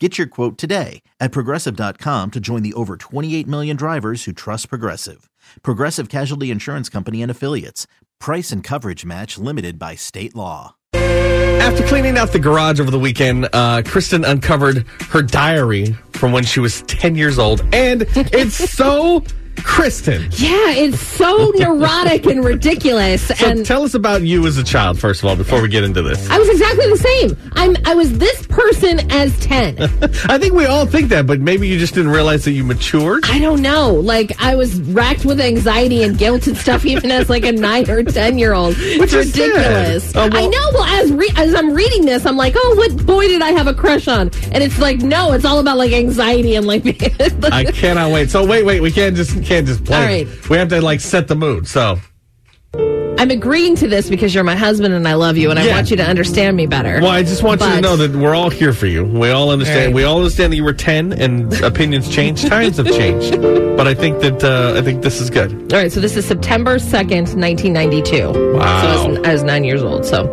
Get your quote today at progressive.com to join the over 28 million drivers who trust Progressive. Progressive Casualty Insurance Company and Affiliates. Price and coverage match limited by state law. After cleaning out the garage over the weekend, uh, Kristen uncovered her diary from when she was 10 years old. And it's so Kristen. Yeah, it's so neurotic and ridiculous. So and tell us about you as a child, first of all, before we get into this. I was exactly the same. I'm I was this person as 10. I think we all think that, but maybe you just didn't realize that you matured. I don't know. Like I was racked with anxiety and guilt and stuff even as like a 9 or 10 year old. It's is ridiculous. Oh, well- I know. Well, as re- as I'm reading this, I'm like, "Oh, what boy did I have a crush on?" And it's like, "No, it's all about like anxiety and like I cannot wait. So wait, wait, we can't just can't just play. All it. We have to like set the mood. So I'm agreeing to this because you're my husband and I love you and I want you to understand me better. Well, I just want you to know that we're all here for you. We all understand. All right. We all understand that you were ten and opinions change, times have changed. But I think that uh, I think this is good. All right, so this is September 2nd, 1992. Wow. So I was, I was nine years old. So,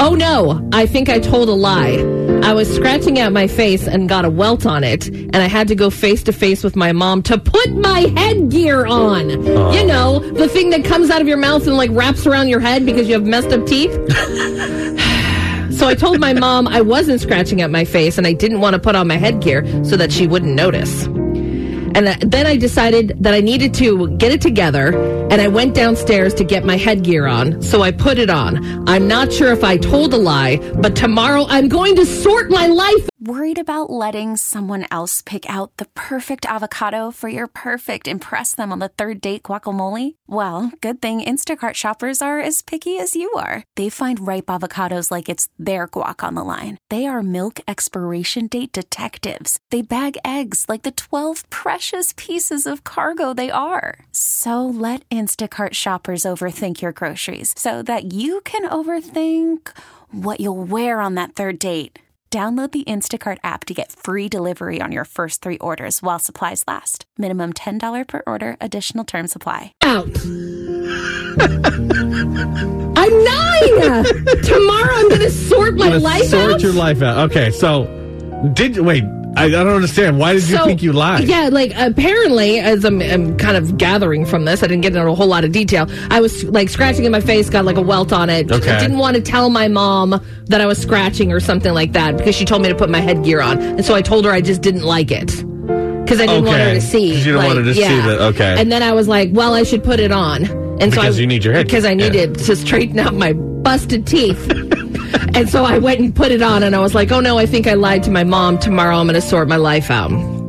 oh no, I think I told a lie. I was scratching at my face and got a welt on it, and I had to go face to face with my mom to put my headgear on. You know, the thing that comes out of your mouth and like wraps around your head because you have messed up teeth. So I told my mom I wasn't scratching at my face and I didn't want to put on my headgear so that she wouldn't notice. And uh, then I decided that I needed to get it together and I went downstairs to get my headgear on. So I put it on. I'm not sure if I told a lie, but tomorrow I'm going to sort my life Worried about letting someone else pick out the perfect avocado for your perfect impress them on the third date guacamole? Well, good thing Instacart shoppers are as picky as you are. They find ripe avocados like it's their guac on the line. They are milk expiration date detectives. They bag eggs like the 12 precious pieces of cargo they are. So let Instacart shoppers overthink your groceries so that you can overthink what you'll wear on that third date. Download the Instacart app to get free delivery on your first three orders while supplies last. Minimum $10 per order, additional term supply. out. I'm nine. tomorrow I'm going to sort my life sort out. your life out. Okay, so did wait? I, I don't understand. Why did you think you lied? Yeah, like apparently, as I'm, I'm kind of gathering from this, I didn't get into a whole lot of detail. I was like scratching in my face, got like a welt on it. Okay. I didn't want to tell my mom that I was scratching or something like that because she told me to put my headgear on, and so I told her I just didn't like it because I didn't want her Okay, to see. you didn't want her to see that, okay. And then I was like, well, I should put it on, and so Because I, you need your headgear, because I yeah. needed to straighten out my busted teeth. And so I went and put it on, and I was like, "Oh no, I think I lied to my mom. Tomorrow I'm going to sort my life out."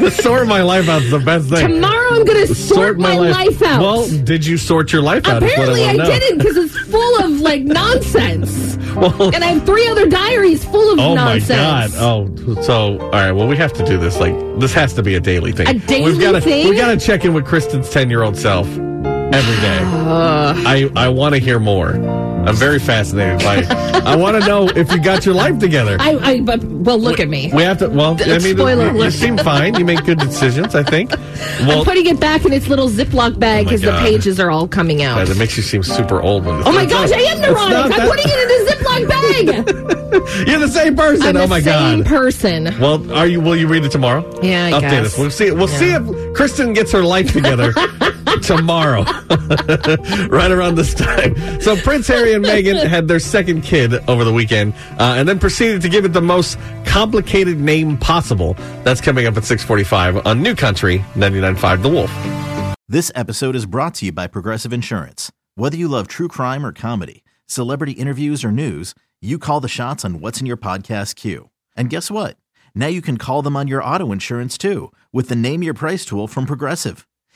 the sort my life out is the best thing. Tomorrow I'm going to sort, my, life. out. Well, did you sort your life out? Apparently I wanna didn't because it's full of like nonsense. Well, And I have three other diaries full of oh my nonsense. god! Oh, so all right. Well, we have to do this. Like this has to be a daily thing. A daily We've gotta, thing? We got to check in with Kristen's ten-year-old self every day. I I want to hear more. I'm very fascinated by. I want to know if you got your life together. I, I, but well, look at me. we have to. Well, I mean, Spoiler you, you seem fine. You make good decisions. I think. Well, I'm putting it back in its little Ziploc bag Oh because the pages are all coming out. yeah, that makes you seem super old. When Oh my gosh, I am neurotic. I'm putting it in a Ziploc bag. You're the same person. I'm oh the my same god. person. Well, are you? Will you read it tomorrow? Yeah, I Update guess. us. We'll see. We'll see if Kristen gets her life together tomorrow, right around this time. So Prince Harry and Meghan had their second kid over the weekend, uh, and then proceeded to give it the most complicated name possible. That's coming up at 645 on New Country 99.5 The Wolf. This episode is brought to you by Progressive Insurance. Whether you love true crime or comedy, celebrity interviews or news, you call the shots on what's in your podcast queue. And guess what? Now you can call them on your auto insurance too with the Name Your Price tool from Progressive.